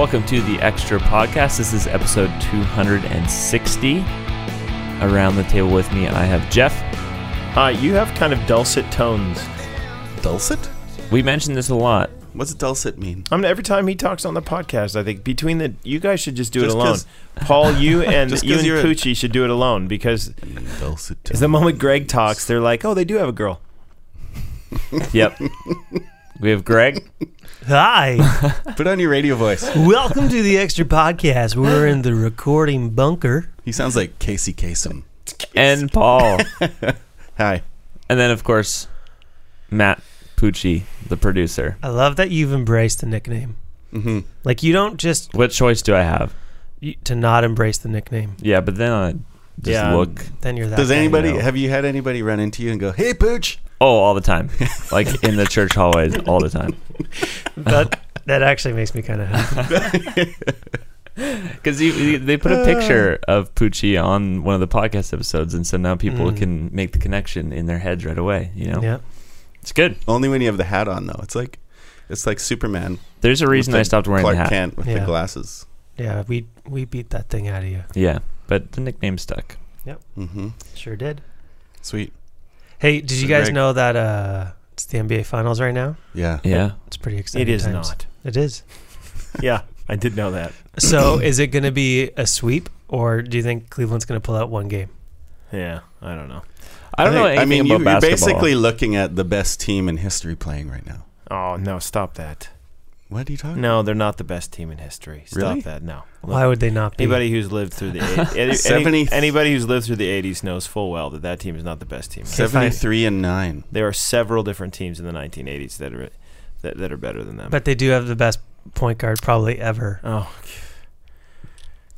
Welcome to the Extra Podcast. This is episode 260. Around the table with me, I have Jeff. Uh, you have kind of dulcet tones. Dulcet? We mentioned this a lot. What's dulcet mean? I mean, every time he talks on the podcast, I think between the you guys should just do Just it alone. 'cause- Paul, you and Just you 'cause and you're a- Poochie should do it alone because Dulcet. the moment Greg talks, they're like, "Oh, they do have a girl." Yep. we have Greg. Hi, Put on your radio voice. welcome to the extra podcast. We're in the recording bunker. He sounds like Casey Kasem. and Paul. Hi. and then, of course, Matt Pucci, the producer. I love that you've embraced the nickname. hmm Like you don't just What choice do I have? you, to not embrace the nickname. Yeah, but then I just Yeah. look. Then you're that. Does guy. anybody know. have you had anybody run into you and go, "Hey, Pooch"? Oh, all the time. like in the church hallways, all the time. That that actually makes me kind of happy. Because they put a picture of Pucci on one of the podcast episodes, and so now people Mm. can make the connection in their heads right away. You know, Yeah. it's good. Only when you have the hat on, though. It's like it's like Superman. There's a reason with I stopped wearing Clark the hat. Kent with the glasses. Yeah, we we beat that thing out of you. Yeah, but the nickname stuck. Yep, mm-hmm. Sure did. Sweet. Hey, did you guys Greg- know that uh it's the NBA Finals right now? Yeah. Yeah, It's pretty exciting. It is times. not. It is. Yeah, I did know that. So, is it going to be a sweep, or do you think Cleveland's going to pull out one game? Yeah, I don't know. I don't know think- anything I mean, about you, you're basically looking at the best team in history playing right now. Oh no, stop that. What are you talking? No, they're not the best team in history. Stop Really? that. No. Why would they not be? Anybody who's lived through the eight- any, any, 70 anybody who's lived through the 80s knows full well that that team is not the best team. Okay, fine. Seventy-three and nine. There are several different teams in the 1980s that are that, that are better than them. But they do have the best point guard probably ever. Oh,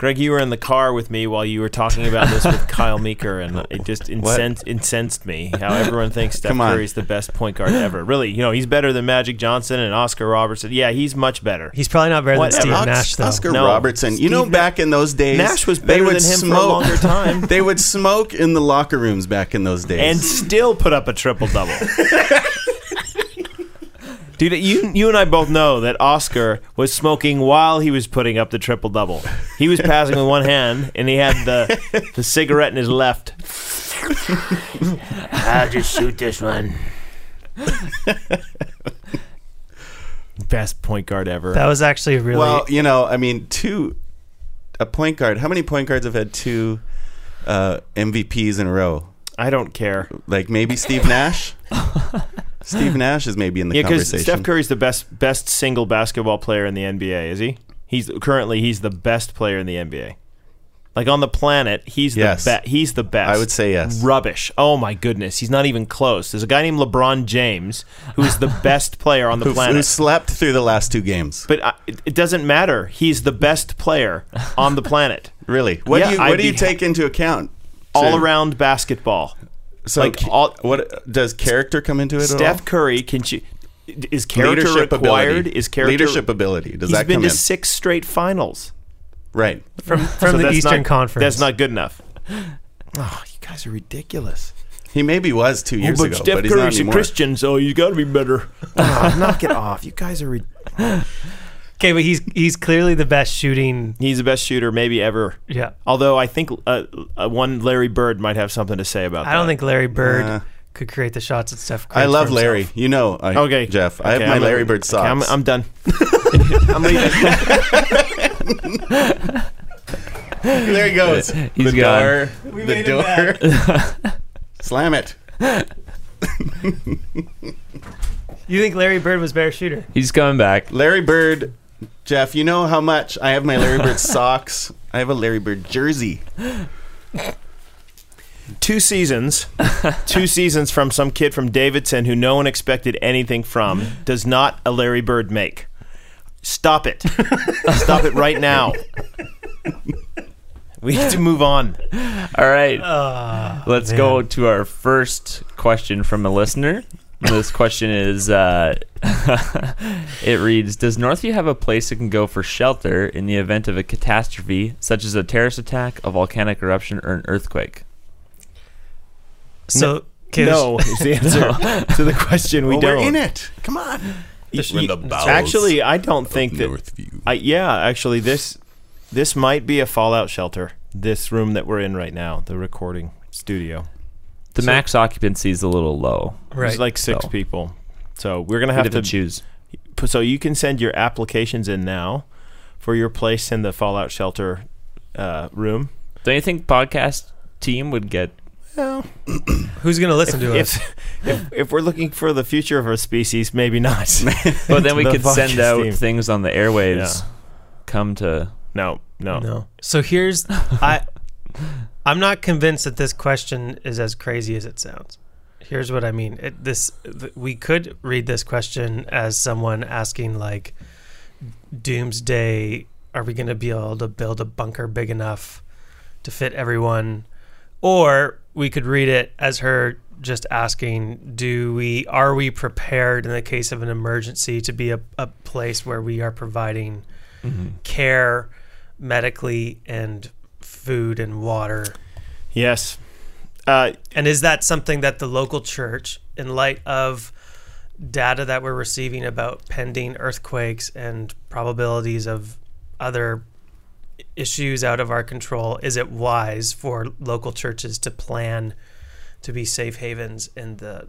Greg, you were in the car with me while you were talking about this with Kyle Meeker, and it just incensed, incensed me how everyone thinks Steph Come on. Curry's the best point guard ever. Really, you know, he's better than Magic Johnson and Oscar Robertson. Yeah, he's much better. He's probably not better Whatever. than Steve Os- Nash, though. Oscar No. Robertson. You know, back in those days, Nash was they better would than him for a longer time. they would smoke in the locker rooms back in those days. and still put up a triple double. Dude, you you and I both know that Oscar was smoking while he was putting up the triple double. He was passing with one hand, and he had the the cigarette in his left. I'll just shoot this one. Best point guard ever. That was actually really. Well, you know, I mean, two a point guard. How many point guards have had two uh, MVPs in a row? I don't care. Like maybe Steve Nash. Steve Nash is maybe in the Yeah, because conversation. Steph Curry's the best best single basketball player in the NBA, is he? He's currently he's the best player in the NBA. Like on the planet, he's Yes. the best. He's the best. I would say yes. Rubbish. Oh my goodness, he's not even close. There's a guy named LeBron James who's the best player on the who, planet. who slept through the last two games? but uh, I, it, doesn't matter. He's the best player on the planet. Really? What Yeah, do you I'd do you be- take into account? All around basketball. So like, all- what does character come into it? at all? Steph Curry can. Sh- is character leadership required? ability. Is character leadership ability? Does He's that been to six straight finals. right. from from So the Eastern not- Conference. That's not good enough. Oh, you guys are ridiculous. He maybe was two oh, years oh, ago, but Steph but he's not Curry's a. Christian, so you got to be better. oh, knock it off. You guys are. Re- Okay, but he's he's clearly the best shooting. He's the best shooter maybe ever. Yeah, Although I think uh, uh, one Larry Bird might have something to say about that. I don't think Larry Bird Uh, could create the shots that Steph. Curry. I creates love for Larry. You know, I, Okay, Jeff. I have Okay, my I'm- Larry Bird okay, socks. I'm, I'm done. I'm leaving. there he goes. He's the gone. door. the door. Slam it. You think Larry Bird was better shooter? He's coming back. Larry Bird. Jeff, you know how much I have my Larry Bird socks. I have a Larry Bird jersey. two seasons, two seasons from some kid from Davidson who no one expected anything from does not a Larry Bird make. Stop it. Stop it right now. We need to move on. All right. Uh, Let's man. go to our first question from a listener. This question is uh, it reads Does Northview have a place it can go for shelter in the event of a catastrophe, such as a terrorist attack, a volcanic eruption, or an earthquake? So, 'cause- No is the answer to the question. We well, don't. we're in it. Come on. You- We're in the you- actually, I don't think that. Northview. I yeah, actually, this this might be a fallout shelter. This room that we're in right now, the recording studio, The So- max occupancy is a little low. Right. It's like six So- people. So we're gonna have have to to choose. so you can send your applications in now for your place in the fallout shelter uh, room. Don't you think podcast team would get? Well, Who's going to listen to us? if, if if we're looking for the future of our species, maybe not. But then we The could send out team. things on the airwaves. Yeah. Come to. No, no. No. So here's I I'm not convinced that this question is as crazy as it sounds. Here's what I mean. It, this th- we could read this question as someone asking like doomsday are we going to be able to build a bunker big enough to fit everyone or we could read it as her just asking do we are we prepared in the case of an emergency to be a, a place where we are providing mm-hmm. care medically and food and water. Yes. Uh, And is that something that the local church, in light of data that we're receiving about pending earthquakes and probabilities of other issues out of our control, is it wise for local churches to plan to be safe havens in the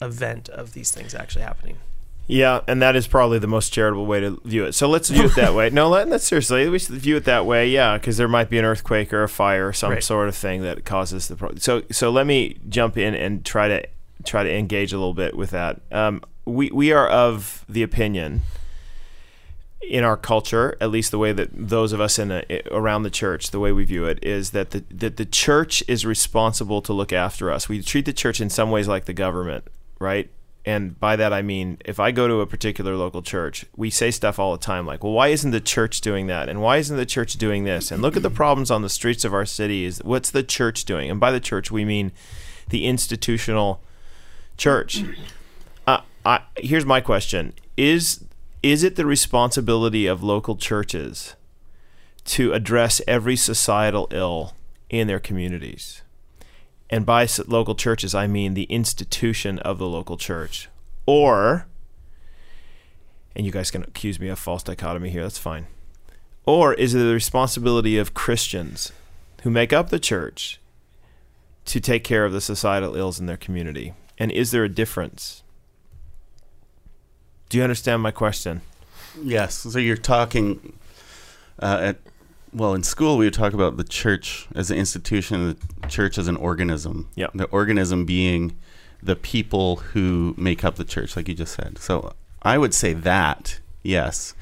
event of these things actually happening? Yeah, and that is probably the most charitable way to view it. So let's view it that way. No, let, let's seriously, we should view it that way. Yeah, because there might be an earthquake or a fire or some Right. sort of thing that causes the problem. So, so let me jump in and try to try to engage a little bit with that. Um, we we are of the opinion in our culture, at least the way that those of us in a, around the church, the way we view it is that the that the church is responsible to look after us. We treat the church in some ways like the government, right? And by that I mean if I go to a particular local church, we say stuff all the time like, "Well, why isn't the church doing that? And why isn't the church doing this? And look at the problems on the streets of our city. Is what's the church doing?" And by the church we mean the institutional church. Uh, I, here's my question: Is is it the responsibility of local churches to address every societal ill in their communities? And by local churches, I mean the institution of the local church. Or, and you guys can accuse me of false dichotomy here, that's fine. Or is it the responsibility of Christians who make up the church to take care of the societal ills in their community? And is there a difference? Do you understand my question? Yes. So you're talking uh, at well in school we would talk about the church as an institution, the church as an organism. Yeah. The organism being the people who make up the church, like you just said. So I would say that yes,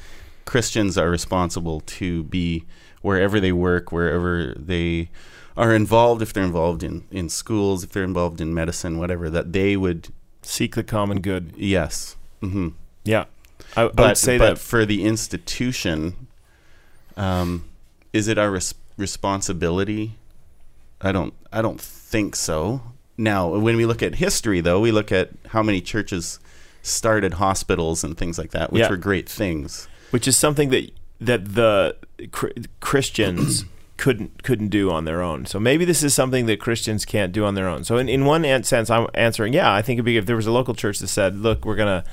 Christians are responsible to be wherever they work, wherever they are involved. If they're involved in in schools, if they're involved in medicine, whatever, that they would Seek the common good. yes. hmm Yeah. I, I would say but that for the institution, um, is it our res- responsibility? I don't. I don't think so. Now, when we look at history, though, we look at how many churches started hospitals and things like that, which Yeah. were great things. which is something that that the Christians couldn't couldn't do on their own. So maybe this is something that Christians can't do on their own. So in, in one sense, I'm answering, yeah, I think it'd be if there was a local church that said, look, we're gonna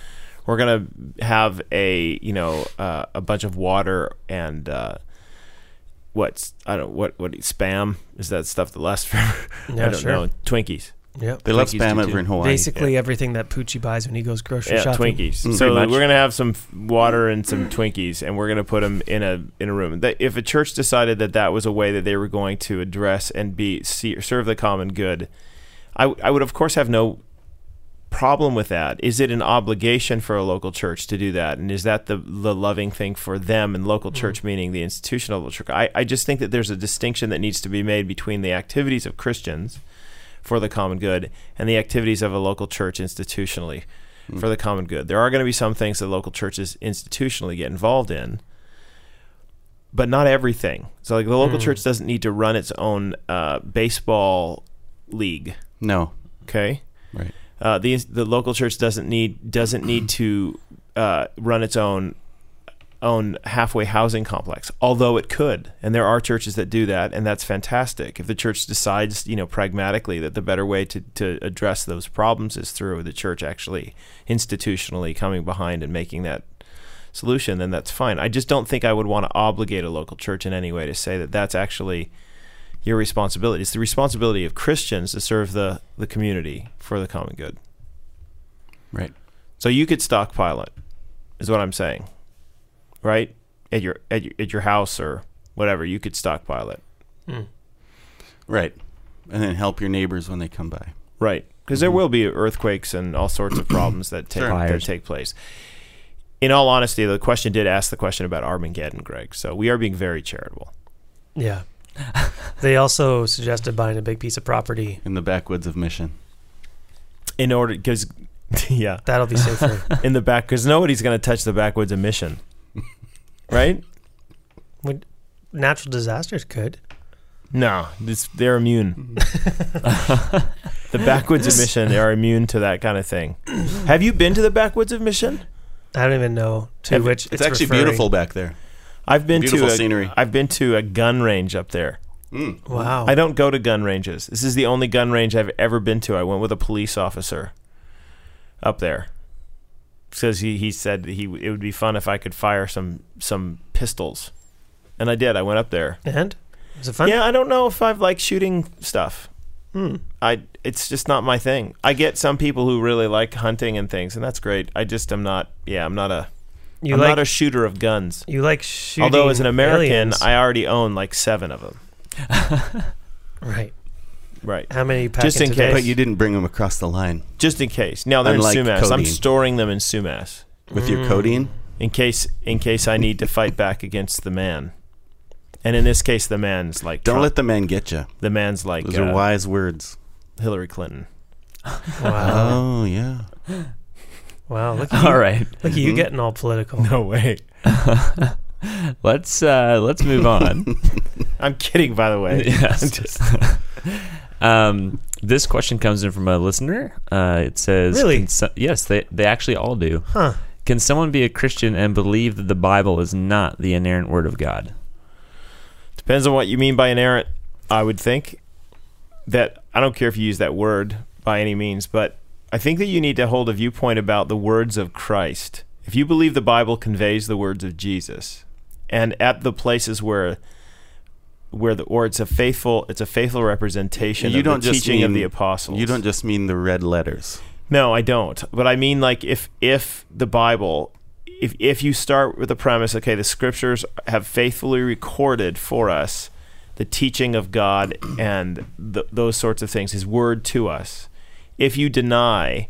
we're gonna have a you know uh, a bunch of water and uh, what's I don't what what spam is that stuff that lasts forever? Yeah, I don't sure. know Twinkies. Yep. They love spam over in Hawaii. Basically everything that Poochie buys when he goes grocery Yeah, shopping. Twinkies. Mm. So much. we're gonna have some f- water and some Twinkies, and we're gonna put them in a in a room. That if a church decided that that was a way that they were going to address and be see, serve the common good, I w- I would of course have no problem with that. Is it an obligation for a local church to do that, and is that the the loving thing for them and local church meaning the institutional church? I I just think that there's a distinction that needs to be made between the activities of Christians for the common good and the activities of a local church institutionally for the common good. There are going to be some things that local churches institutionally get involved in, but not everything. So, like the local Mm. church doesn't need to run its own uh, baseball league. no, Okay, right. Uh, the the local church doesn't need doesn't need to uh, run its own own halfway housing complex, although it could. And there are churches that do that, and that's fantastic. If the church decides, you know, pragmatically that the better way to, to address those problems is through the church actually institutionally coming behind and making that solution, then that's fine. I just don't think I would want to obligate a local church in any way to say that that's actually your responsibility. It's the responsibility of Christians to serve the, the community for the common good. Right. So you could stockpile it, is what I'm saying, right? At your at your, at your house or whatever, you could stockpile it, Hmm. Right. And then help your neighbors when they come by. right? Because there will be earthquakes and all sorts of problems that take Sure. that take place. In all honesty, the question did ask the question about Armageddon, Greg. So we are being very charitable. Yeah. they also suggested buying a big piece of property. In the backwoods of Mission. In order, because yeah, That'll be safer. in the back, because nobody's going to touch the backwoods of Mission, right? Natural disasters could. No, this, they're immune. the backwoods of Mission are immune to that kind of thing. Have you been to the backwoods of Mission? I don't even know to Have- which It's, actually referring. beautiful back there. I've been Beautiful to a, scenery. I've been to a gun range up there. Mm. Wow. I don't go to gun ranges. This is the only gun range I've ever been to. I went with a police officer up there because he, he said he it would be fun if I could fire some some pistols, and I did. I went up there. And was it fun? Yeah, I don't know if I've like shooting stuff. Hmm. I it's just not my thing. I get some people who really like hunting and things, and that's great. I just am not. Yeah, I'm not a. You am like not a shooter of guns. you like shooting. Although as an American, aliens. I already own like seven of them. right. Right. How many? Pack Just in in case. But you didn't bring them across the line Just in case. No, they're Unlike in Sumas. I'm storing them in Sumas with your Mm. codeine. in case in case I need to fight back against the man. And in this case, the man's like Don't Trump. let the man get you. the man's like Those uh, are wise words. Hillary Clinton. Wow. Oh yeah. Wow. Look at you, All right, look at you Mhm. getting all political. No way. let's uh, let's move on. I'm kidding, by the way. yes. um, this question comes in from a listener. Uh, it says, Really? So- yes, they they actually all do. Huh. Can someone be a Christian and believe that the Bible is not the inerrant word of God? Depends on what you mean by inerrant. I would think that I don't care if you use that word by any means, but I think that you need to hold a viewpoint about the words of Christ. If you believe the Bible conveys the words of Jesus, and at the places where where the or it's a faithful it's a faithful representation You of don't the just teaching of mean- the apostles. You don't just mean the red letters. No, I don't. But I mean, like, if if the Bible, if if you start with the premise, okay, the Scriptures have faithfully recorded for us the teaching of God and th- those sorts of things, His Word to us. If you deny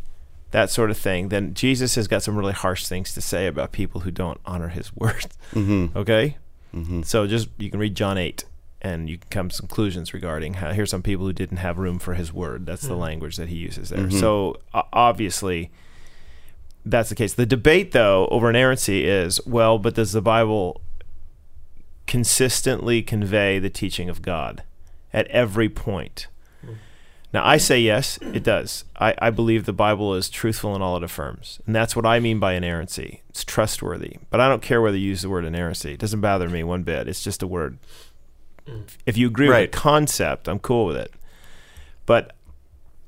that sort of thing, then Jesus has got some really harsh things to say about people who don't honor His Word. Mm-hmm. Okay, Mm-hmm. so just you can read John eight. And you can come to conclusions regarding how here's some people who didn't have room for his word. That's the Mm. language that he uses there. Mhm. So o- obviously, that's the case. The debate, though, over inerrancy is well, but does the Bible consistently convey the teaching of God at every point? Now, I say yes, it does. I, I believe the Bible is truthful in all it affirms. And that's what I mean by inerrancy. It's trustworthy. But I don't care whether you use the word inerrancy. It doesn't bother me one bit. It's just a word. If you agree Right. with the concept, I'm cool with it. But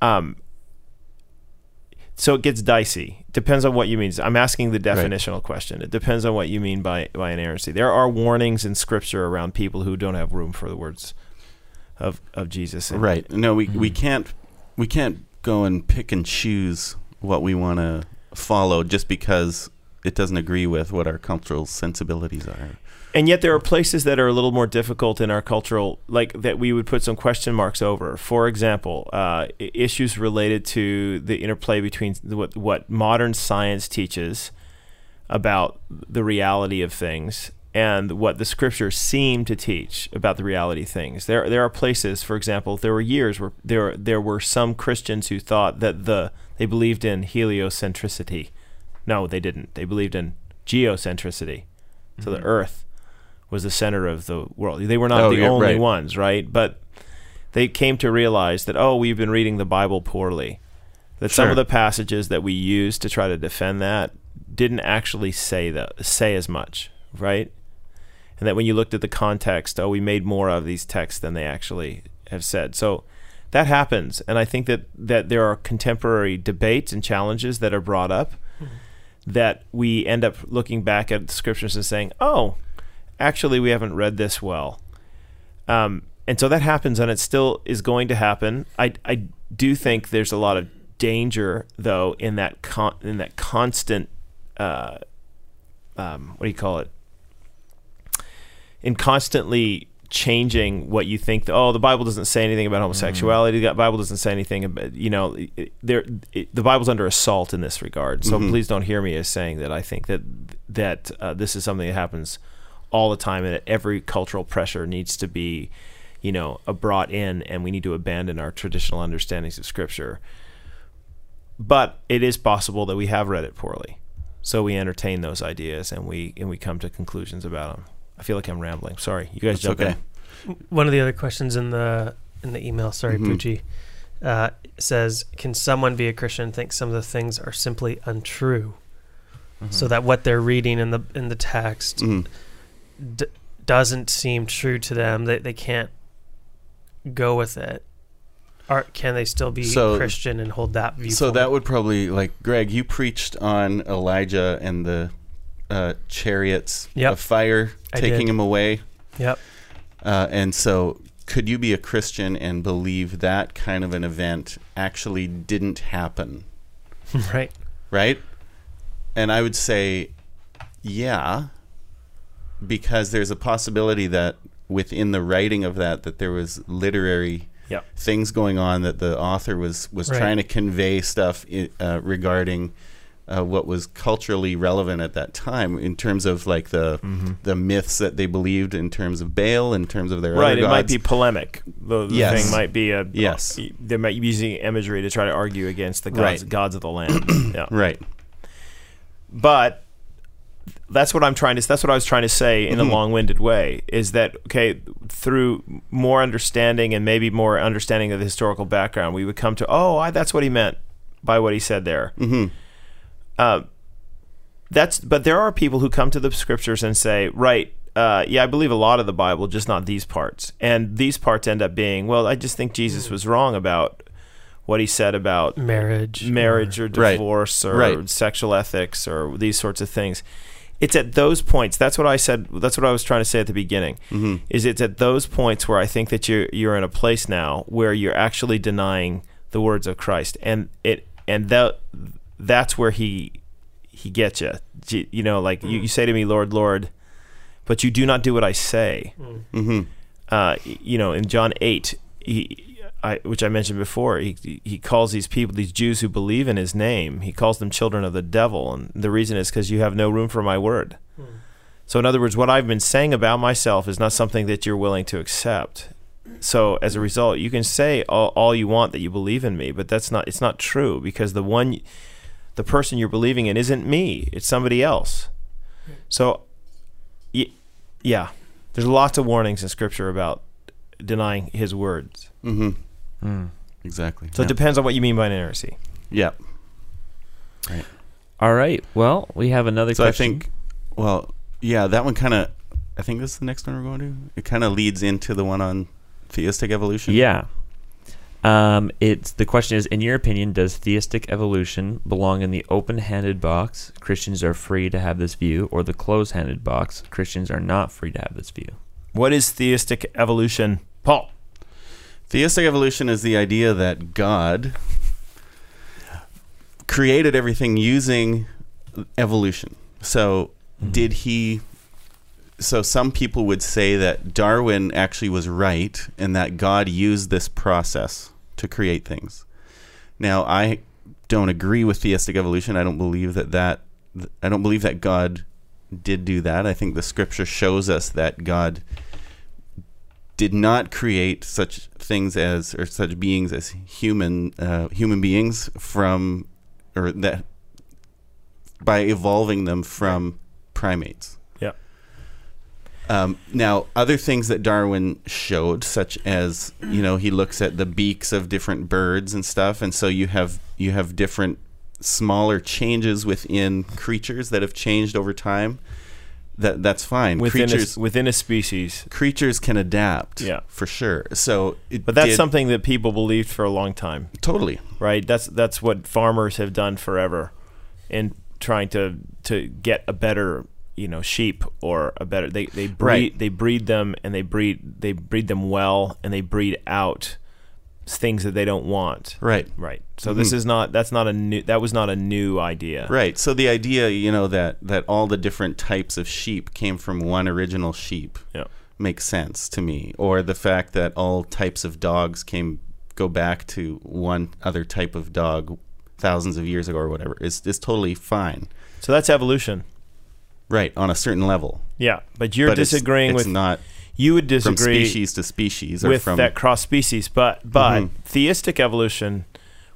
um, so it gets dicey. Depends on what you mean. I'm asking the definitional question. It depends on what you mean by by inerrancy. There are warnings in Scripture around people who don't have room for the words of of Jesus. And- Right. No, we, we Mhm. can't we can't go and pick and choose what we want to follow just because it doesn't agree with what our cultural sensibilities are. And yet there are places that are a little more difficult in our cultural, like that we would put some question marks over. For example, uh, issues related to the interplay between what what modern science teaches about the reality of things and what the scriptures seem to teach about the reality things. There there are places, for example, there were years where there there were some Christians who thought that the they believed in heliocentricity. No, they didn't. They believed in geocentricity. So the mm-hmm. earth was the center of the world. They were not Oh, the yeah, only right. ones, right? But they came to realize that oh, we've been reading the Bible poorly. That some of the passages that we use to try to defend that didn't actually say that say as much, right? And that when you looked at the context, oh, we made more of these texts than they actually have said. So that happens, and I think that that there are contemporary debates and challenges that are brought up that we end up looking back at the scriptures and saying, oh, actually, we haven't read this well. Um, and so that happens, and it still is going to happen. I, I do think there's a lot of danger, though, in that con- in that constant, uh, um, what do you call it? In constantly changing what you think. oh, the Bible doesn't say anything about homosexuality. The Bible doesn't say anything about you know. There, the Bible's under assault in this regard. So please don't hear me as saying that I think that that uh, this is something that happens all the time, and that every cultural pressure needs to be, you know, uh, brought in, and we need to abandon our traditional understandings of Scripture. But it is possible that we have read it poorly, so we entertain those ideas and we and we come to conclusions about them. I feel like I'm rambling. Sorry, you guys That's jump okay. in. One of the other questions in the in the email, sorry, Mhm. Poochie, uh, says, "Can someone be a Christian and think some of the things are simply untrue, so that what they're reading in the in the text Mhm. d- doesn't seem true to them? They they can't go with it, or can they still be So- Christian and hold that view? So that would probably like Greg. You preached on Elijah and the uh, chariots Yep. of fire I taking did. him away, yep, uh, and so could you be a Christian and believe that kind of an event actually didn't happen? right, right? And I would say, yeah, because there's a possibility that within the writing of that, that there was literary Yep. things going on that the author was was Right. trying to convey stuff uh, regarding uh, what was culturally relevant at that time in terms of like the the myths that they believed in terms of Baal, in terms of their Right, it might be polemic. The, the Yes. thing might be a Yes. They might be using imagery to try to argue against the gods, Right. gods of the land. yeah. right. But that's what I'm trying to. That's what I was trying to say in a Mhm. long-winded way. Is that okay? Through more understanding and maybe more understanding of the historical background, we would come to oh, I, that's what he meant by what he said there. hmm Uh, that's but there are people who come to the scriptures and say, right, uh, yeah, I believe a lot of the Bible, just not these parts. And these parts end up being, well, I just think Jesus was wrong about what he said about marriage, marriage or Right. divorce or Right. sexual ethics or these sorts of things. It's at those points. That's what I said. That's what I was trying to say at the beginning. hmm Is it's at those points where I think that you're you're in a place now where you're actually denying the words of Christ, and it and that that's where he he gets you. You know, like you, you say to me, Lord, Lord, but you do not do what I say hmm uh, you know, in John eight, he, I, which I mentioned before, he he calls these people, these Jews who believe in his name, he calls them children of the devil, and the reason is because you have no room for my word. So, in other words, what I've been saying about myself is not something that you're willing to accept. So, as a result, you can say all, all you want that you believe in me, but that's not it's not true because the one, the person you're believing in isn't me; it's somebody else. So, yeah, there's lots of warnings in Scripture about denying His words. hmm Hmm. Exactly. So yeah. it depends on what you mean by an heresy. yeah. All right. Well, we have another So I think, well, yeah, that one kind of. I think this is the next one we're going to. It kind of leads into the one on theistic evolution. Yeah. Um, it's the question is, in your opinion, does theistic evolution belong in the open-handed box? Christians are free to have this view, or the closed-handed box? Christians are not free to have this view. What is theistic evolution, Paul? Theistic evolution is the idea that God created everything using evolution. So, did he. So, some people would say that Darwin actually was right and that God used this process to create things. Now, I don't agree with theistic evolution. I don't believe that that. I don't believe that God did do that. I think the scripture shows us that God did not create such things as or such beings as human uh, human beings from or that by evolving them from primates. Um, now, other things that Darwin showed, such as you know, he looks at the beaks of different birds and stuff, and so you have you have different smaller changes within creatures that have changed over time that that's fine. within creatures a, within a species. creatures can adapt. Yeah. for sure. So, it But that's did- something that people believed for a long time, totally right? That's that's what farmers have done forever, in trying to to get a better you know sheep or a better they they breed Right. they breed them and they breed they breed them well and they breed out things that they don't want. right. Right. So this Mhm. is not that's not a new that was not a new idea. Right. So the idea, you know, that that all the different types of sheep came from one original sheep Yeah. makes sense to me. Or the fact that all types of dogs came go back to one other type of dog thousands of years ago or whatever is is totally fine. So that's evolution. Right, on a certain level. Yeah, but you're but disagreeing it's, with not you would disagree from species to species or with from that cross species, but but Mhm. theistic evolution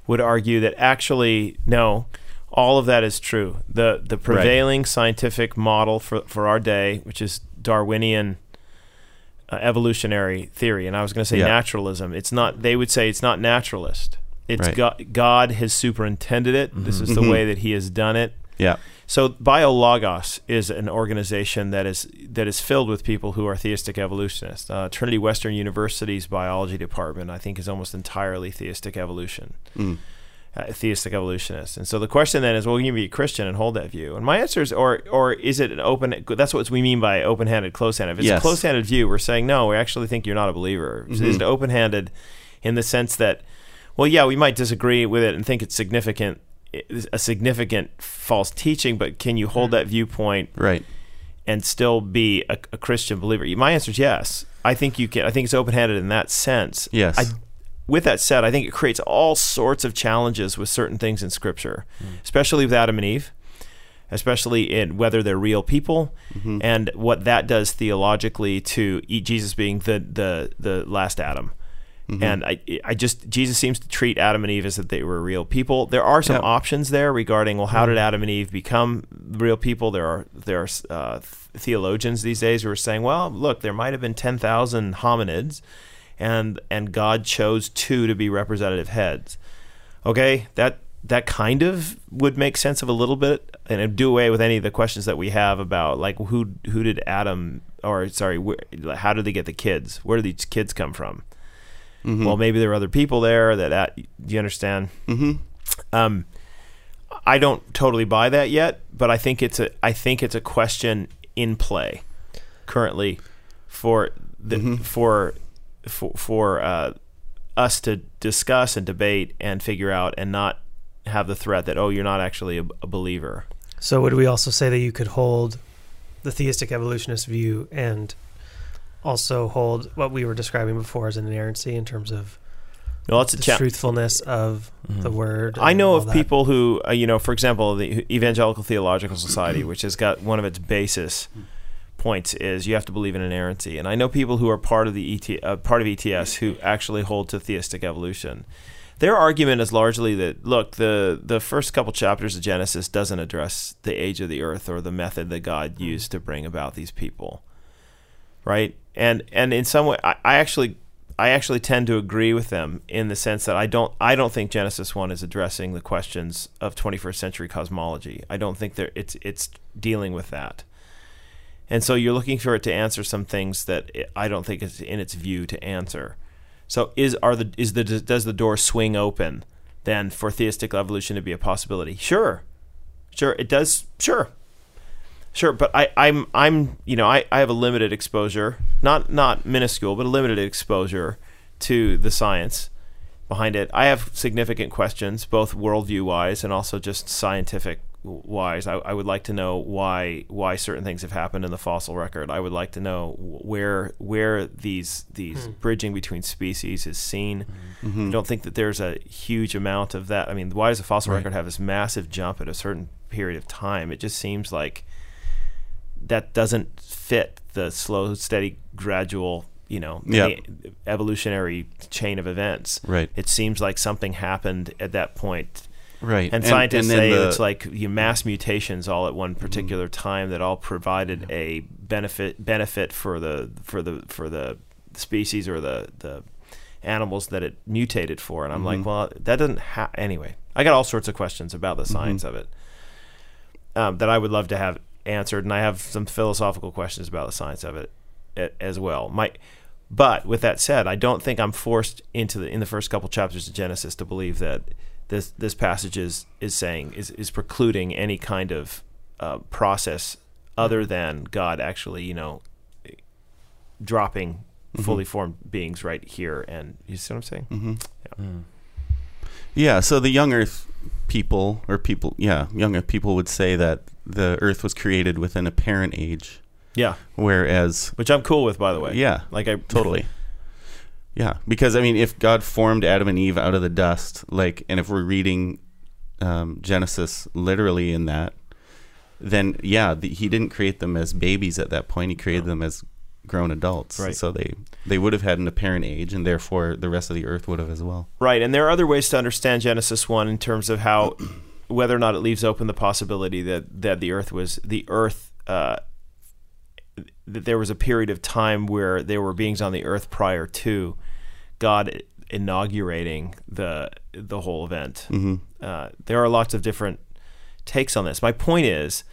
would argue that actually no, all of that is true. The the prevailing scientific model for for our day, which is Darwinian uh, evolutionary theory, and I was going to say Yeah. naturalism. It's not. They would say it's not naturalist. It's Right. God, God has superintended it. This is the Mhm. way that He has done it. Yeah. So BioLogos is an organization that is that is filled with people who are theistic evolutionists. Uh, Trinity Western University's biology department, I think, is almost entirely theistic evolution, Mm. uh, theistic evolutionists. And so the question then is, well, can you be a Christian and hold that view? And my answer is, or or is it an open? That's what we mean by open-handed, close-handed. If it's Yes. a close-handed view, we're saying no. We actually think you're not a believer. Is Mhm. it open-handed in the sense that, well, yeah, we might disagree with it and think it's significant a significant false teaching, but can you hold that viewpoint Right. and still be a, a Christian believer? My answer is yes. I think you can. I think it's open-handed in that sense. Yes. I, with that said, I think it creates all sorts of challenges with certain things in Scripture, especially with Adam and Eve, especially in whether they're real people Mhm. and what that does theologically to Jesus being the the the last Adam. Mhm. And I, I just Jesus seems to treat Adam and Eve as that they were real people. There are some Yep. options there regarding well, how did Adam and Eve become real people? There are there are uh, theologians these days who are saying, well, look, there might have been ten thousand hominids, and and God chose two to be representative heads. Okay, that that kind of would make sense of a little bit, and do away with any of the questions that we have about like who who did Adam or sorry, how did they get the kids? Where did these kids come from? Mhm. Well, maybe there were other people there that, that do you understand? Mhm. Um, I don't totally buy that yet, but I think it's a I think it's a question in play currently for the Mhm. for for for uh, us to discuss and debate and figure out and not have the threat that oh you're not actually a, a believer. So would we also say that you could hold the theistic evolutionist view and also hold what we were describing before as an inerrancy in terms of Well, that's a the cha- truthfulness of the word? I know of that? people who, uh, you know, for example, the Evangelical Theological Society, which has got one of its basis points is you have to believe in inerrancy, and I know people who are part of the ET, uh, part of ETS who actually hold to theistic evolution. Their argument is largely that look, the the first couple chapters of Genesis doesn't address the age of the earth or the method that God used to bring about these people, right? And and in some way, I, I actually I actually tend to agree with them in the sense that I don't I don't think Genesis one is addressing the questions of 21st century cosmology. I don't think that it's it's dealing with that. And so you're looking for it to answer some things that I don't think it's in its view to answer. So is are the is the does the door swing open then for theistic evolution to be a possibility? Sure, sure it does. Sure, sure. But I I'm I'm you know I, I have a limited exposure, not not minuscule, but a limited exposure to the science behind it. I have significant questions, both worldview wise and also just scientific wise. I, I would like to know why why certain things have happened in the fossil record. I would like to know where where these these bridging between species is seen. Mhm. I don't think that there's a huge amount of that. I mean, why does the fossil Right. record have this massive jump at a certain period of time? It just seems like that doesn't fit the slow, steady, gradual, you know, e- evolutionary chain of events. Right. It seems like something happened at that point. Right. And, scientists then say the- it's like you mass mutations all at one particular time that all provided a benefit benefit for the for the for the species or the the animals that it mutated for. And I'm like, Mhm. well, that doesn't ha anyway. I got all sorts of questions about the science of it um, that I would love to have answered, and I have some philosophical questions about the science of it as well. My, but with that said, I don't think I'm forced into the in the first couple chapters of Genesis to believe that this this passage is is saying is is precluding any kind of uh, process other than God actually, you know, dropping fully formed beings right here. And you see what I'm saying? hmm Mm. Yeah. So the young Earth people, or people, yeah, young Earth people would say that the Earth was created within a parent age, Yeah, whereas, which I'm cool with, by the way. yeah, like I totally. Yeah, because I mean, if God formed Adam and Eve out of the dust, like, and if we're reading um, Genesis literally in that, then yeah, the, He didn't create them as babies at that point. He created them as grown adults. Right. So they they would have had an apparent age, and therefore the rest of the earth would have as well. Right, and there are other ways to understand Genesis one in terms of how whether or not it leaves open the possibility that that the Earth was the Earth. Uh, that there was a period of time where there were beings on the earth prior to God inaugurating the the whole event. hmm Uh, there are lots of different takes on this. My point is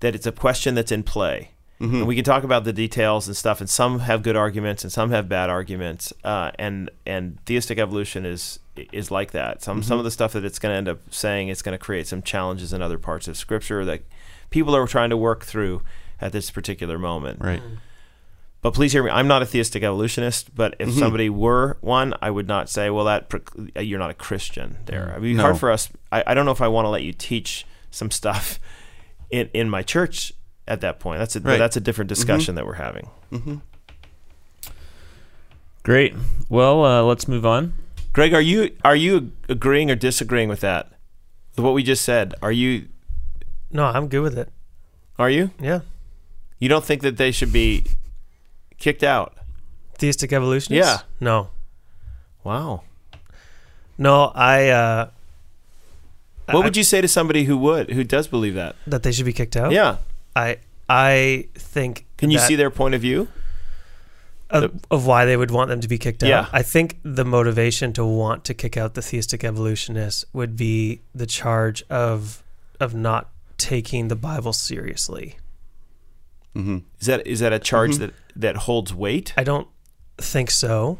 that it's a question that's in play. Hmm And we can talk about the details and stuff, and some have good arguments and some have bad arguments. Uh, and and theistic evolution is is like that. Some some of the stuff that it's going to end up saying it's going to create some challenges in other parts of Scripture that people are trying to work through at this particular moment. Right. But please hear me. I'm not a theistic evolutionist, but if Mhm. somebody were one, I would not say, well, that uh, you're not a Christian there. It'd be No. hard for us. I, I don't know if I want to let you teach some stuff in, in my church at that point. That's a, Right. that's a different discussion that we're having. hmm Great. Well, uh, let's move on. Greg, are you are you agreeing or disagreeing with that? With what we just said? Are you No, I'm good with it. are you? Yeah. You don't think that they should be kicked out? Theistic evolutionists? Yeah. No. Wow. No, I uh What would you say to somebody who would who does believe that? that they should be kicked out? Yeah. I I think Can you that- see their point of view? of, of why they would want them to be kicked out. Yeah. I think the motivation to want to kick out the theistic evolutionists would be the charge of of not taking the Bible seriously. hmm Is that is that a charge Mhm. that that holds weight? I don't think so.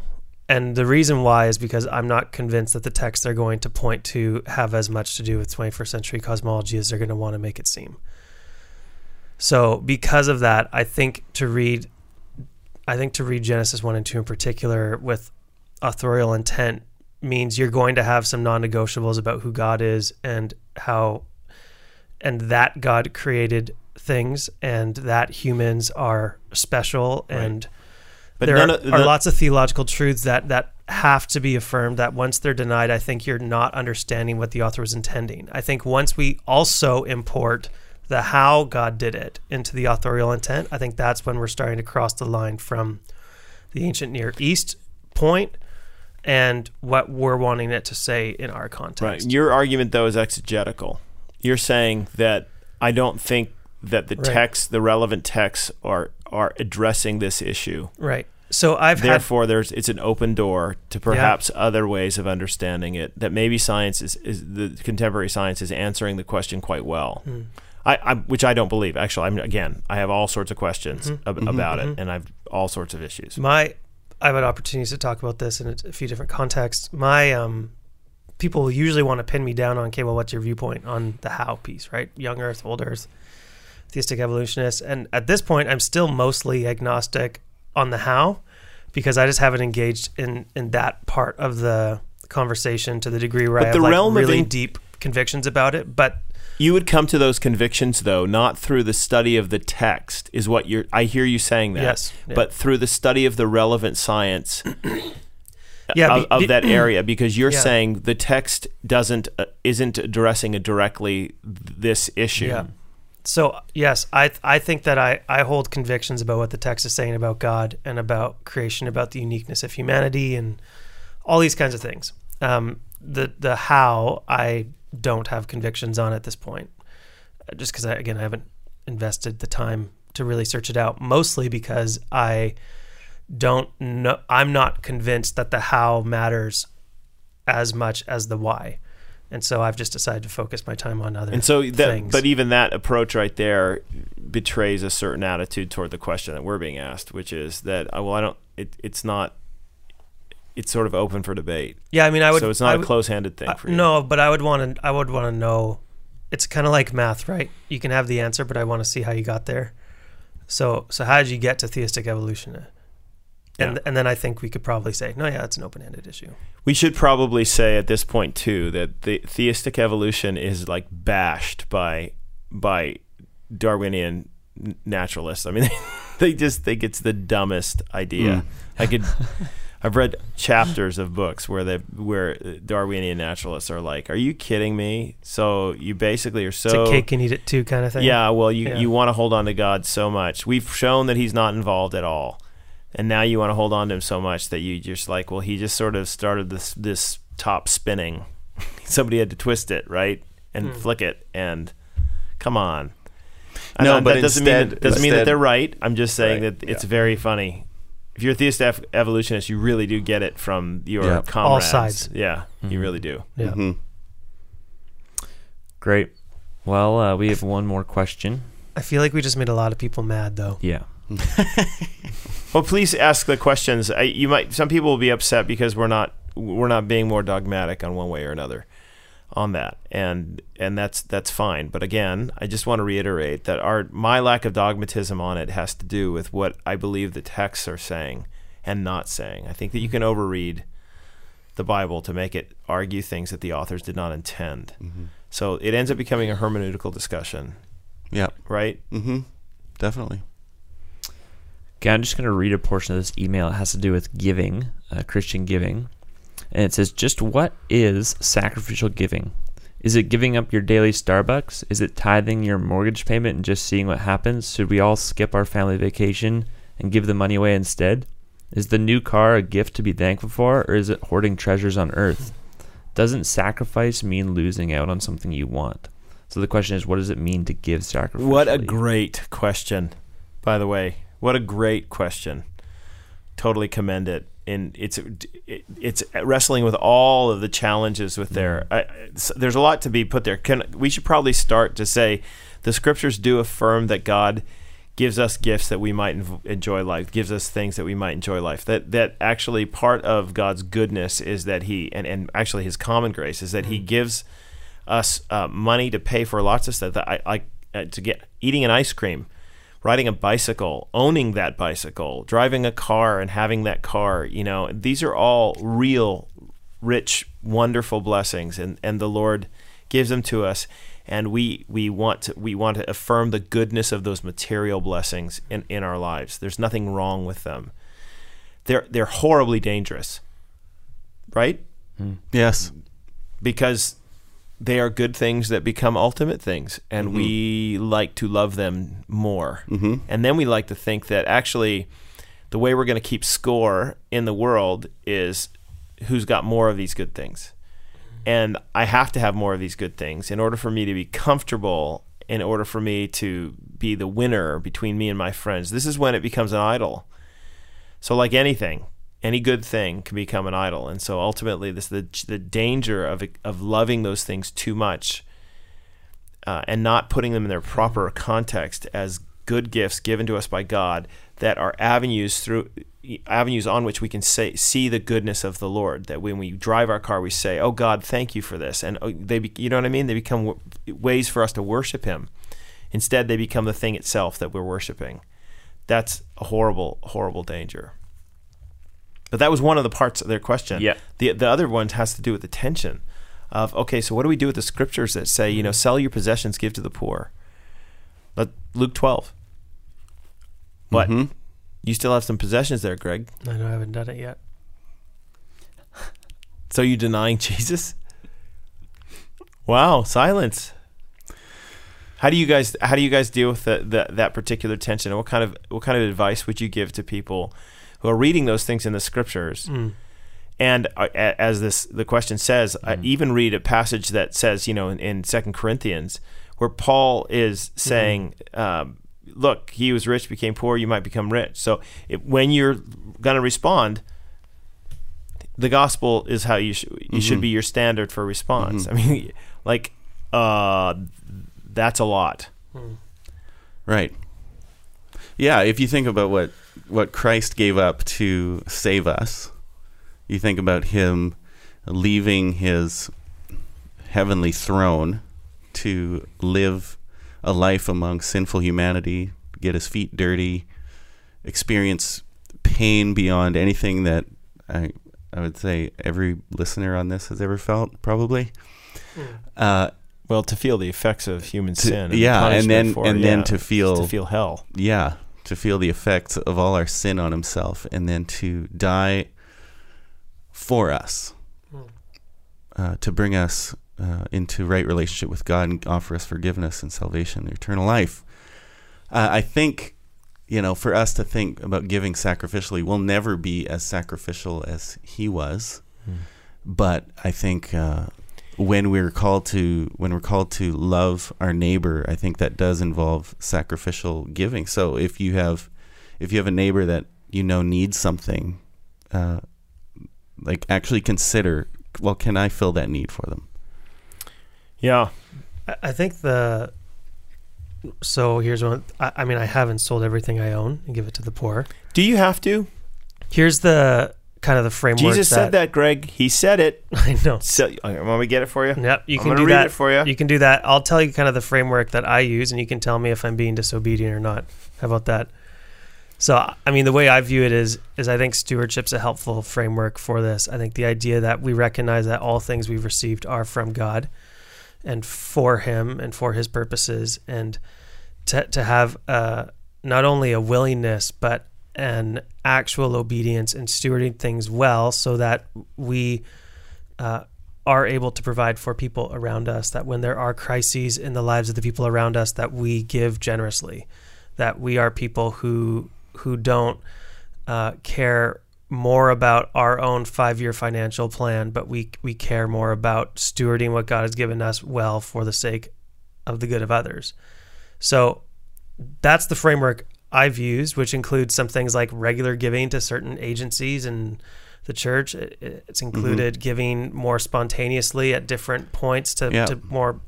And the reason why is because I'm not convinced that the texts they're going to point to have as much to do with 21st century cosmology as they're going to want to make it seem. So, because of that, I think to read I think to read Genesis 1 and 2 in particular with authorial intent means you're going to have some non-negotiables about who God is and how and that God created things and that humans are special Right. and But there are, of- are lots of theological truths that that have to be affirmed that once they're denied i think you're not understanding what the author was intending i think once we also import the how god did it into the authorial intent i think that's when we're starting to cross the line from the ancient near east point and what we're wanting it to say in our Right. context Your argument though is exegetical. You're saying that I don't think that the Right. text, the relevant texts, are are addressing this issue. right so i've had Therefore, there's it's an open door to perhaps other ways of understanding it. That maybe science is, is the contemporary science is answering the question quite well. Hmm. I, I which I don't believe. Actually, I'm again. I have all sorts of questions Mhm. ab- Mhm. about Mhm. it, and I've all sorts of issues. my I've had opportunities to talk about this in a, a few different contexts. My um, people usually want to pin me down on, okay, well, what's your viewpoint on the how piece, right? Young Earth, old Earth, theistic evolutionists, and at this point, I'm still mostly agnostic on the how because I just haven't engaged in in that part of the conversation to the degree where But I have like realm of really in- deep convictions about it. But You would come to those convictions though, not through the study of the text, is what you're. I hear you saying that. yes, yeah. But through the study of the relevant science Yeah, of, be- of that area, because you're Yeah. saying the text doesn't uh, isn't addressing directly this issue. Yeah. So yes, I I think that I I hold convictions about what the text is saying about God and about creation, about the uniqueness of humanity, and all these kinds of things. Um, the the how I don't have convictions on at this point, Uh, just because I again I haven't invested the time to really search it out. Mostly because I don't know. I'm not convinced that the how matters as much as the why. and so I've just decided to focus my time on other And so, that, things. but even that approach right there betrays a certain attitude toward the question that we're being asked, which is that, uh, well, I don't. It, it's not. It's sort of open for debate, yeah, I mean, I would. so it's not I a would- close-handed thing for you. No, but I would want to. I would want to know. It's kind of like math, right? You can have the answer, but I want to see how you got there. So, so how did you get to theistic evolution? And Yeah. and then I think we could probably say, no, yeah, it's an open-ended issue. We should probably say at this point too that the theistic evolution is like bashed by by Darwinian naturalists. I mean, they just think it's the dumbest idea. Hmm. I could. I've read chapters of books where they where Darwinian naturalists are like, "Are you kidding me?" So you basically are so it's a cake and eat it too kind of thing. yeah. Well, you Yeah. you want to hold on to God so much. We've shown that He's not involved at all, and now you want to hold on to Him so much that you just like, well, He just sort of started this this top spinning. Somebody had to twist it right and Hmm. flick it, and come on. And No, that but doesn't mean that, doesn't mean that they're right. I'm just saying Right, that it's yeah. very funny. If you're a theist ev- evolutionist, you really do get it from your Yeah. comrades. sides. Yeah, you Mhm. really do. yeah. Mhm. Great. Well, uh, we have one more question. I feel like we just made a lot of people mad, though. Yeah. Well, please ask the questions. I, you might. Some people will be upset because we're not we're not being more dogmatic on one way or another on that, and and that's that's fine. But again, I just want to reiterate that our my lack of dogmatism on it has to do with what I believe the texts are saying and not saying. I think that you can overread the Bible to make it argue things that the authors did not intend. Mhm. So it ends up becoming a hermeneutical discussion, Yeah. right? mm-hmm Definitely. Okay, I'm just going to read a portion of this email. It has to do with giving, uh, Christian giving. And it says, just what is sacrificial giving? Is it giving up your daily Starbucks? Is it tithing your mortgage payment and just seeing what happens? Should we all skip our family vacation and give the money away instead? Is the new car a gift to be thankful for, or is it hoarding treasures on earth? Doesn't sacrifice mean losing out on something you want? So the question is, what does it mean to give sacrificially? What a great question, by the way. What a great question. Totally commend it. And it's it's wrestling with all of the challenges with there. I, there's a lot to be put there. Can we should probably start to say the scriptures do affirm that God gives us gifts that we might enjoy life. Gives us things that we might enjoy life. That that actually part of God's goodness is that He and and actually His common grace is that He gives us uh, money to pay for lots of stuff. That I like uh, to get eating an ice cream, riding a bicycle, owning that bicycle, driving a car and having that car. You know, these are all real, rich, wonderful blessings, and and the Lord gives them to us. And we, we want to we want to affirm the goodness of those material blessings in, in our lives. There's nothing wrong with them. They're they're horribly dangerous, right? Yes. because they are good things that become ultimate things and we like to love them more. Hmm and then we like to think that actually the way we're going to keep score in the world is who's got more of these good things. And i have to have more of these good things in order for me to be comfortable in order for me to be the winner between me and my friends. This is when it becomes an idol. So like anything any good thing can become an idol. And so ultimately this the the danger of of loving those things too much uh, and not putting them in their proper context as good gifts given to us by God that are avenues through avenues on which we can say see the goodness of the Lord. That when we drive our car we say oh God thank you for this. And oh, they be, you know what I mean? They become w- ways for us to worship him. Instead they become the thing itself that we're worshiping. That's a horrible horrible danger but that was one of the parts of their question Yeah. the the other one has to do with the tension of okay, so what do we do with the scriptures that say, you know, sell your possessions, give to the poor? Let Luke twelve. What? Mhm. You still have some possessions there, Greg. I know I haven't done it yet. So you denying Jesus? Wow, silence. How do you guys how do you guys deal with the, the, that particular tension? And what kind of what kind of advice would you give to people who are reading those things in the scriptures? Mm. And uh, as this the question says, I even read a passage that says, you know, in, in Second Corinthians, where Paul is saying, um, "Look, he was rich became poor; you might become rich." So, it, when you're going to respond, the gospel is how you should you should Mhm. be your standard for response. Mhm. I mean, like uh, that's a lot. Right. Yeah, if you think about what what Christ gave up to save us, you think about him leaving his heavenly throne to live a life among sinful humanity, get his feet dirty, experience pain beyond anything that I I would say every listener on this has ever felt, probably. Uh, Well, to feel the effects of human to- sin, the yeah, and then for it, and then to feel to feel hell. yeah, to feel the effects of all our sin on himself and then to die for us, uh, to bring us uh, into right relationship with God and offer us forgiveness and salvation and eternal life. Uh, I think, you know, for us to think about giving sacrificially, we'll never be as sacrificial as he was. But I think uh, when we're called to when we're called to love our neighbor, I think that does involve sacrificial giving. So if you have if you have a neighbor that you know needs something, uh, like actually consider, well, can I fill that need for them? Yeah, I- I think the. So here's one. I, I mean, I haven't sold everything I own and give it to the poor. do you have to? Here's the kind of the framework. Jesus said that, Greg. He said it. I know. So, okay, want me to get it for you? Yep, you I'm can do read that. it for you. You can do that. I'll tell you kind of the framework that I use, and you can tell me if I'm being disobedient or not. How about that? So, I mean, the way I view it is, is I think stewardship's a helpful framework for this. I think the idea that we recognize that all things we've received are from God, and for Him and for His purposes, and to to have uh, not only a willingness but an actual obedience and stewarding things well, so that we uh, are able to provide for people around us that when there are crises in the lives of the people around us that we give generously that we are people who who don't uh, care more about our own five-year financial plan but we we care more about stewarding what God has given us well for the sake of the good of others. So that's the framework I've used which includes some things like regular giving to certain agencies and the church. It's included giving more spontaneously at different points to, Yeah. to more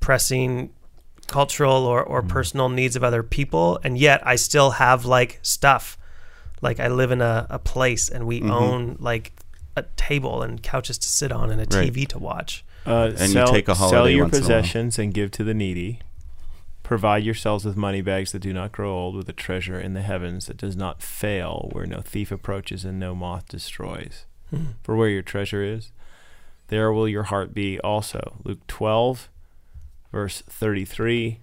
pressing cultural or, or personal needs of other people. And yet I still have like stuff. Like I live in a, a place and we Mhm. own like a table and couches to sit on and a Right. TV to watch. Uh, And you take a sell holiday your once in a while. possessions and give to the needy. Provide yourselves with money bags that do not grow old, with a treasure in the heavens that does not fail, where no thief approaches and no moth destroys. Hmm. For where your treasure is, there will your heart be also. Luke 12, verse 33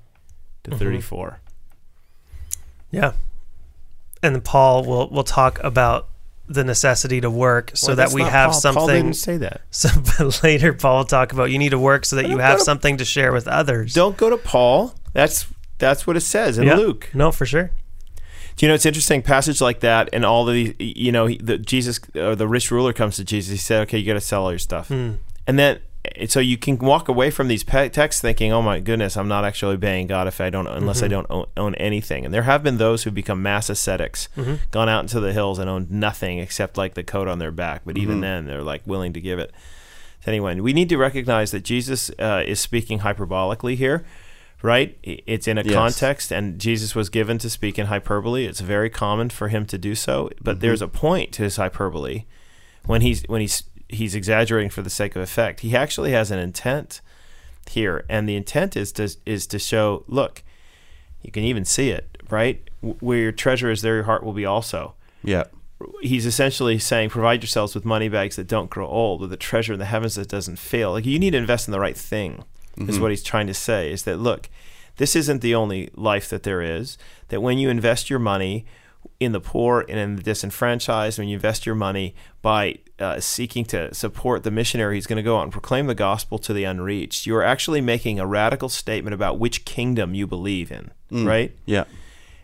to Mhm. 34. Yeah. And Paul will will talk about the necessity to work so Well, that we have Paul. Paul something didn't say that. So, later, Paul will talk about you need to work so that you have to- something to share with others. Don't go to Paul. That's that's what it says in Yeah. Luke. No, for sure. Do you know it's interesting passage like that and all of the you know the Jesus or the rich ruler comes to Jesus. He said, "Okay, you got to sell all your stuff," Hmm. and then so you can walk away from these pe- texts thinking, "Oh my goodness, I'm not actually obeying God if I don't unless I Mhm. don't own, own anything." And there have been those who become mass ascetics, Mhm. gone out into the hills and owned nothing except like the coat on their back. But even Mhm. then, they're like willing to give it. So anyway, we need to recognize that Jesus uh, is speaking hyperbolically here, right? It's in a Yes. context, and Jesus was given to speak in hyperbole. It's very common for him to do so, but Mhm. there's a point to his hyperbole when he's when he's he's exaggerating for the sake of effect. He actually has an intent here, and the intent is to is to show, look, you can even see it, right? Where your treasure is, there your heart will be also Yeah. he's essentially saying provide yourselves with money bags that don't grow old with a treasure in the heavens that doesn't fail like you need to invest in the right thing is Mhm. what he's trying to say is that look this isn't the only life that there is that when you invest your money in the poor and in the disenfranchised when you invest your money by uh, seeking to support the missionary who's going to go out and proclaim the gospel to the unreached you're actually making a radical statement about which kingdom you believe in Mm. right Yeah.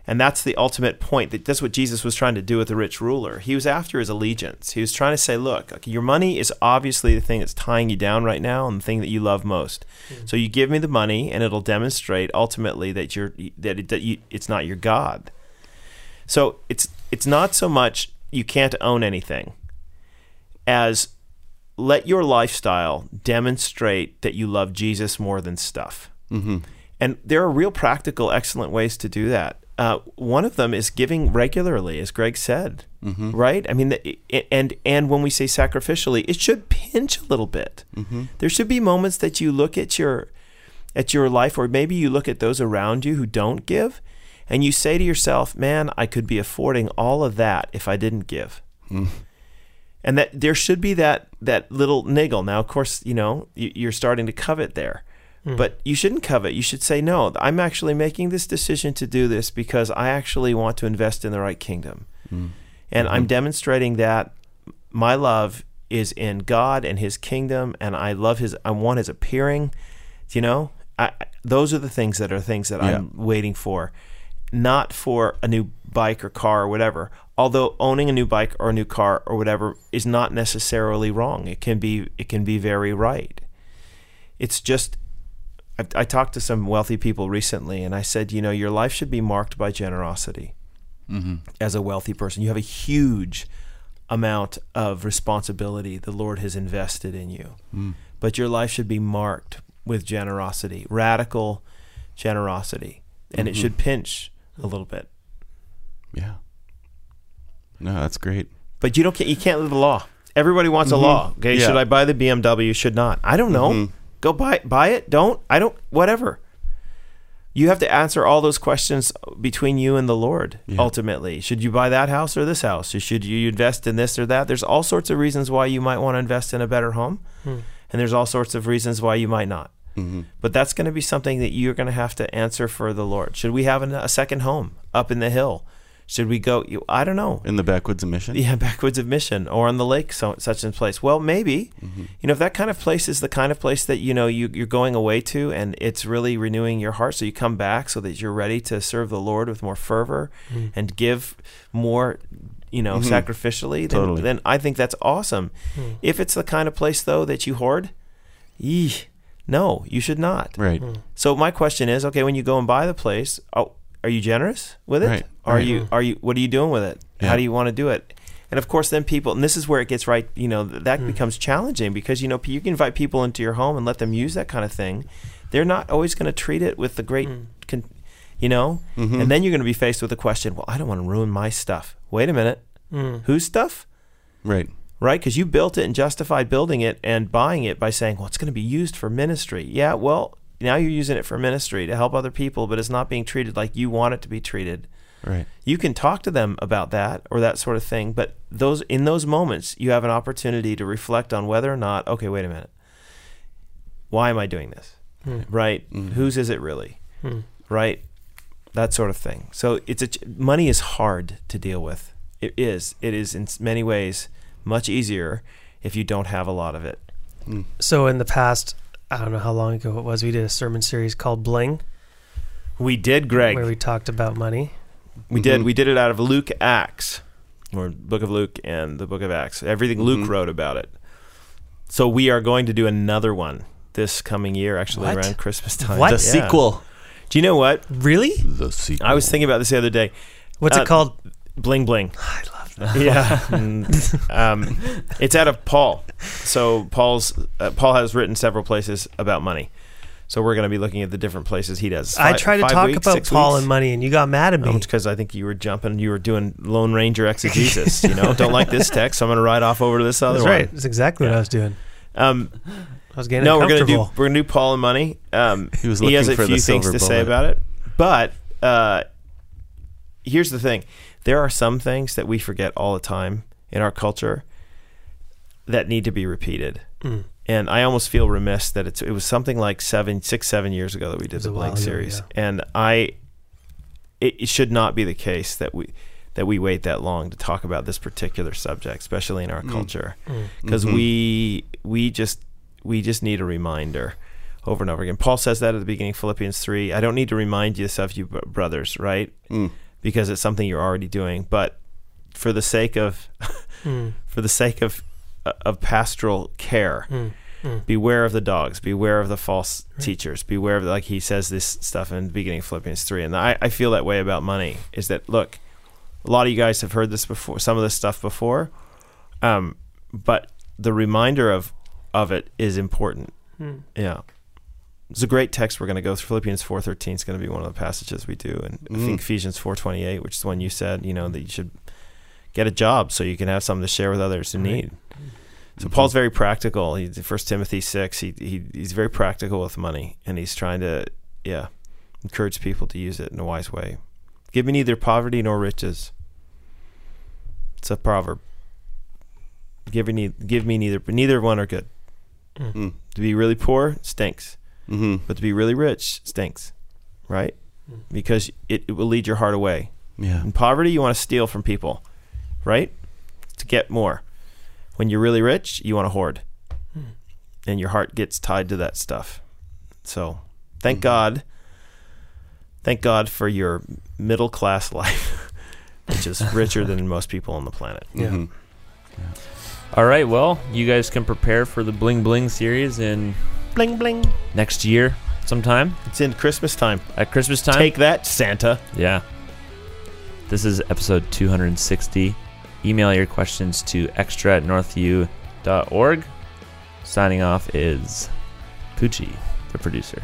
And that's the ultimate point. That that's what Jesus was trying to do with the rich ruler. He was after his allegiance. He was trying to say, look, your money is obviously the thing that's tying you down right now and the thing that you love most. So you give me the money, and it'll demonstrate ultimately that you're that, it, that you, it's not your God. So it's it's not so much you can't own anything. as let your lifestyle demonstrate that you love Jesus more than stuff. Mm-hmm. And there are real practical, excellent ways to do that. Uh, one of them is giving regularly, as Greg said, Mm-hmm. right? I mean, the, and and when we say sacrificially, it should pinch a little bit. Mm-hmm. There should be moments that you look at your at your life, or maybe you look at those around you who don't give, and you say to yourself, "Man, I could be affording all of that if I didn't give." Mm. And that there should be that that little niggle. Now, of course, you know you- you're starting to covet there, but you shouldn't covet. You should say, "No, I'm actually making this decision to do this because I actually want to invest in the right kingdom." Mm. and I'm demonstrating that my love is in God and His kingdom, and I love His. I want His appearing. You know, I, I- those are the things that are things that I'm waiting for, not for a new bike or car or whatever. Although owning a new bike or a new car or whatever is not necessarily wrong. It can be. It can be very right. It's just. I, I talked to some wealthy people recently, and I said, you know, your life should be marked by generosity Mm-hmm. as a wealthy person. You have a huge amount of responsibility the Lord has invested in you. Mm. But your life should be marked with generosity, radical generosity. And it Mhm. should pinch a little bit. Yeah. No, that's great. But you don't you can't live the law. Everybody wants a Mhm. law. Okay, Yeah. should I buy the BMW? Should not. I don't know. Mhm. Go buy buy it. Don't. I don't whatever. You have to answer all those questions between you and the Lord Yeah. ultimately. Should you buy that house or this house? Should you invest in this or that? There's all sorts of reasons why you might want to invest in a better home. Hmm. And there's all sorts of reasons why you might not. Mm-hmm. But that's going to be something that you're going to have to answer for the Lord. Should we have an, a second home up in the hill? Should we go? I don't know. In the backwoods of mission. Yeah, backwoods of mission or on the lake, so, such and place. Well, maybe. Mm-hmm. You know, if that kind of place is the kind of place that you know you, you're going away to, and it's really renewing your heart, so you come back so that you're ready to serve the Lord with more fervor Mm. and give more, you know, Mhm. sacrificially. Then, Totally. then I think that's awesome. Mm. If it's the kind of place though that you hoard, yee, no, you should not. Right. So my question is, okay, when you go and buy the place, oh, are you generous with it? Right, Are right. you are you what are you doing with it? Yeah. How do you want to do it? And of course, then people, and this is where it gets right. You know, that Mm. becomes challenging because you know you can invite people into your home and let them use that kind of thing. They're not always going to treat it with the great, Mm. con- you know. Mhm. And then you're going to be faced with the question, well, I don't want to ruin my stuff. Wait a minute, Mm. whose stuff? Right. right? Because you built it and justified building it and buying it by saying, well, it's going to be used for ministry. Yeah, well, now you're using it for ministry to help other people, but it's not being treated like you want it to be treated. Right. You can talk to them about that or that sort of thing, but those in those moments, you have an opportunity to reflect on whether or not, okay, wait a minute, why am I doing this? Mm. Right? Mhm. Whose is it really? Mm. Right? That sort of thing. So it's a ch- money is hard to deal with. It is. It is in many ways much easier if you don't have a lot of it. Mm. So in the past, I don't know how long ago it was, we did a sermon series called Bling, We did, Greg. where we talked about money. We did. Mhm. We did it out of Luke Acts, or Book of Luke and the Book of Acts. Everything Luke Mhm. wrote about it. So we are going to do another one this coming year, actually What? around Christmas time. What? The Yeah. sequel. Do you know what? Really? The sequel. I was thinking about this the other day. What's Uh, it called? Bling bling. I love that. Yeah. Mm. um, it's out of Paul. So Paul's uh, Paul has written several places about money. So we're going to be looking at the different places he does. I Fi- tried to talk weeks, about Paul weeks? and money, and you got mad at me. because I think you were jumping, you were doing Lone Ranger exegesis. You know, don't like this text, so I'm going to ride off over to this other That's one. right. That's exactly what I was doing. Um, I was getting no, we're going to do we're going to do Paul and money. Um, He was he has a for few the things silver to say about it, but uh, here's the thing: there are some things that we forget all the time in our culture that need to be repeated. Mm. And I almost feel remiss that it's it was something like seven, six, seven years ago that we did the Bling ago, series, yeah. and I. It, it should not be the case that we that we wait that long to talk about this particular subject, especially in our Mm. culture, Mm. because Mhm. we we just we just need a reminder over and over again. Paul says that at the beginning, of Philippians three. I don't need to remind you of you brothers, right? Mm. Because it's something you're already doing, but for the sake of Mm. for the sake of of pastoral care, Mm. Mm. beware of the dogs, beware of the false Right. teachers, beware of the, like he says this stuff in the beginning of Philippians three, and I, I feel that way about money. Is that look, a lot of you guys have heard this before, some of this stuff before, um, but the reminder of of it is important. Hmm. Yeah. It's a great text we're going to go through. Philippians 4.13 is going to be one of the passages we do. And I think Mm. Ephesians 4.28, which is the one you said, you know, that you should get a job so you can have something to share with others in Right. need. So Mhm. Paul's very practical. He, First Timothy 6, he, he, he's very practical with money. And he's trying to, yeah, encourage people to use it in a wise way. Give me neither poverty nor riches. It's a proverb. Give me, give me neither, neither one are good. Mm. To be really poor stinks, hmm but to be really rich stinks, right? Mm. Because it, it will lead your heart away. Yeah. In poverty, you want to steal from people, right? To get more. When you're really rich, you want to hoard, Hmm. and your heart gets tied to that stuff. So, thank Mhm. God. Thank God for your middle class life, which is richer than most people on the planet. Yeah. Mhm. All right, well, you guys can prepare for the Bling Bling series in Bling bling. next year sometime It's in Christmas time. at Christmas time. Take that, Santa. Yeah. This is episode 260. Email your questions to extra at northview.org. Signing off is Poochie, the producer.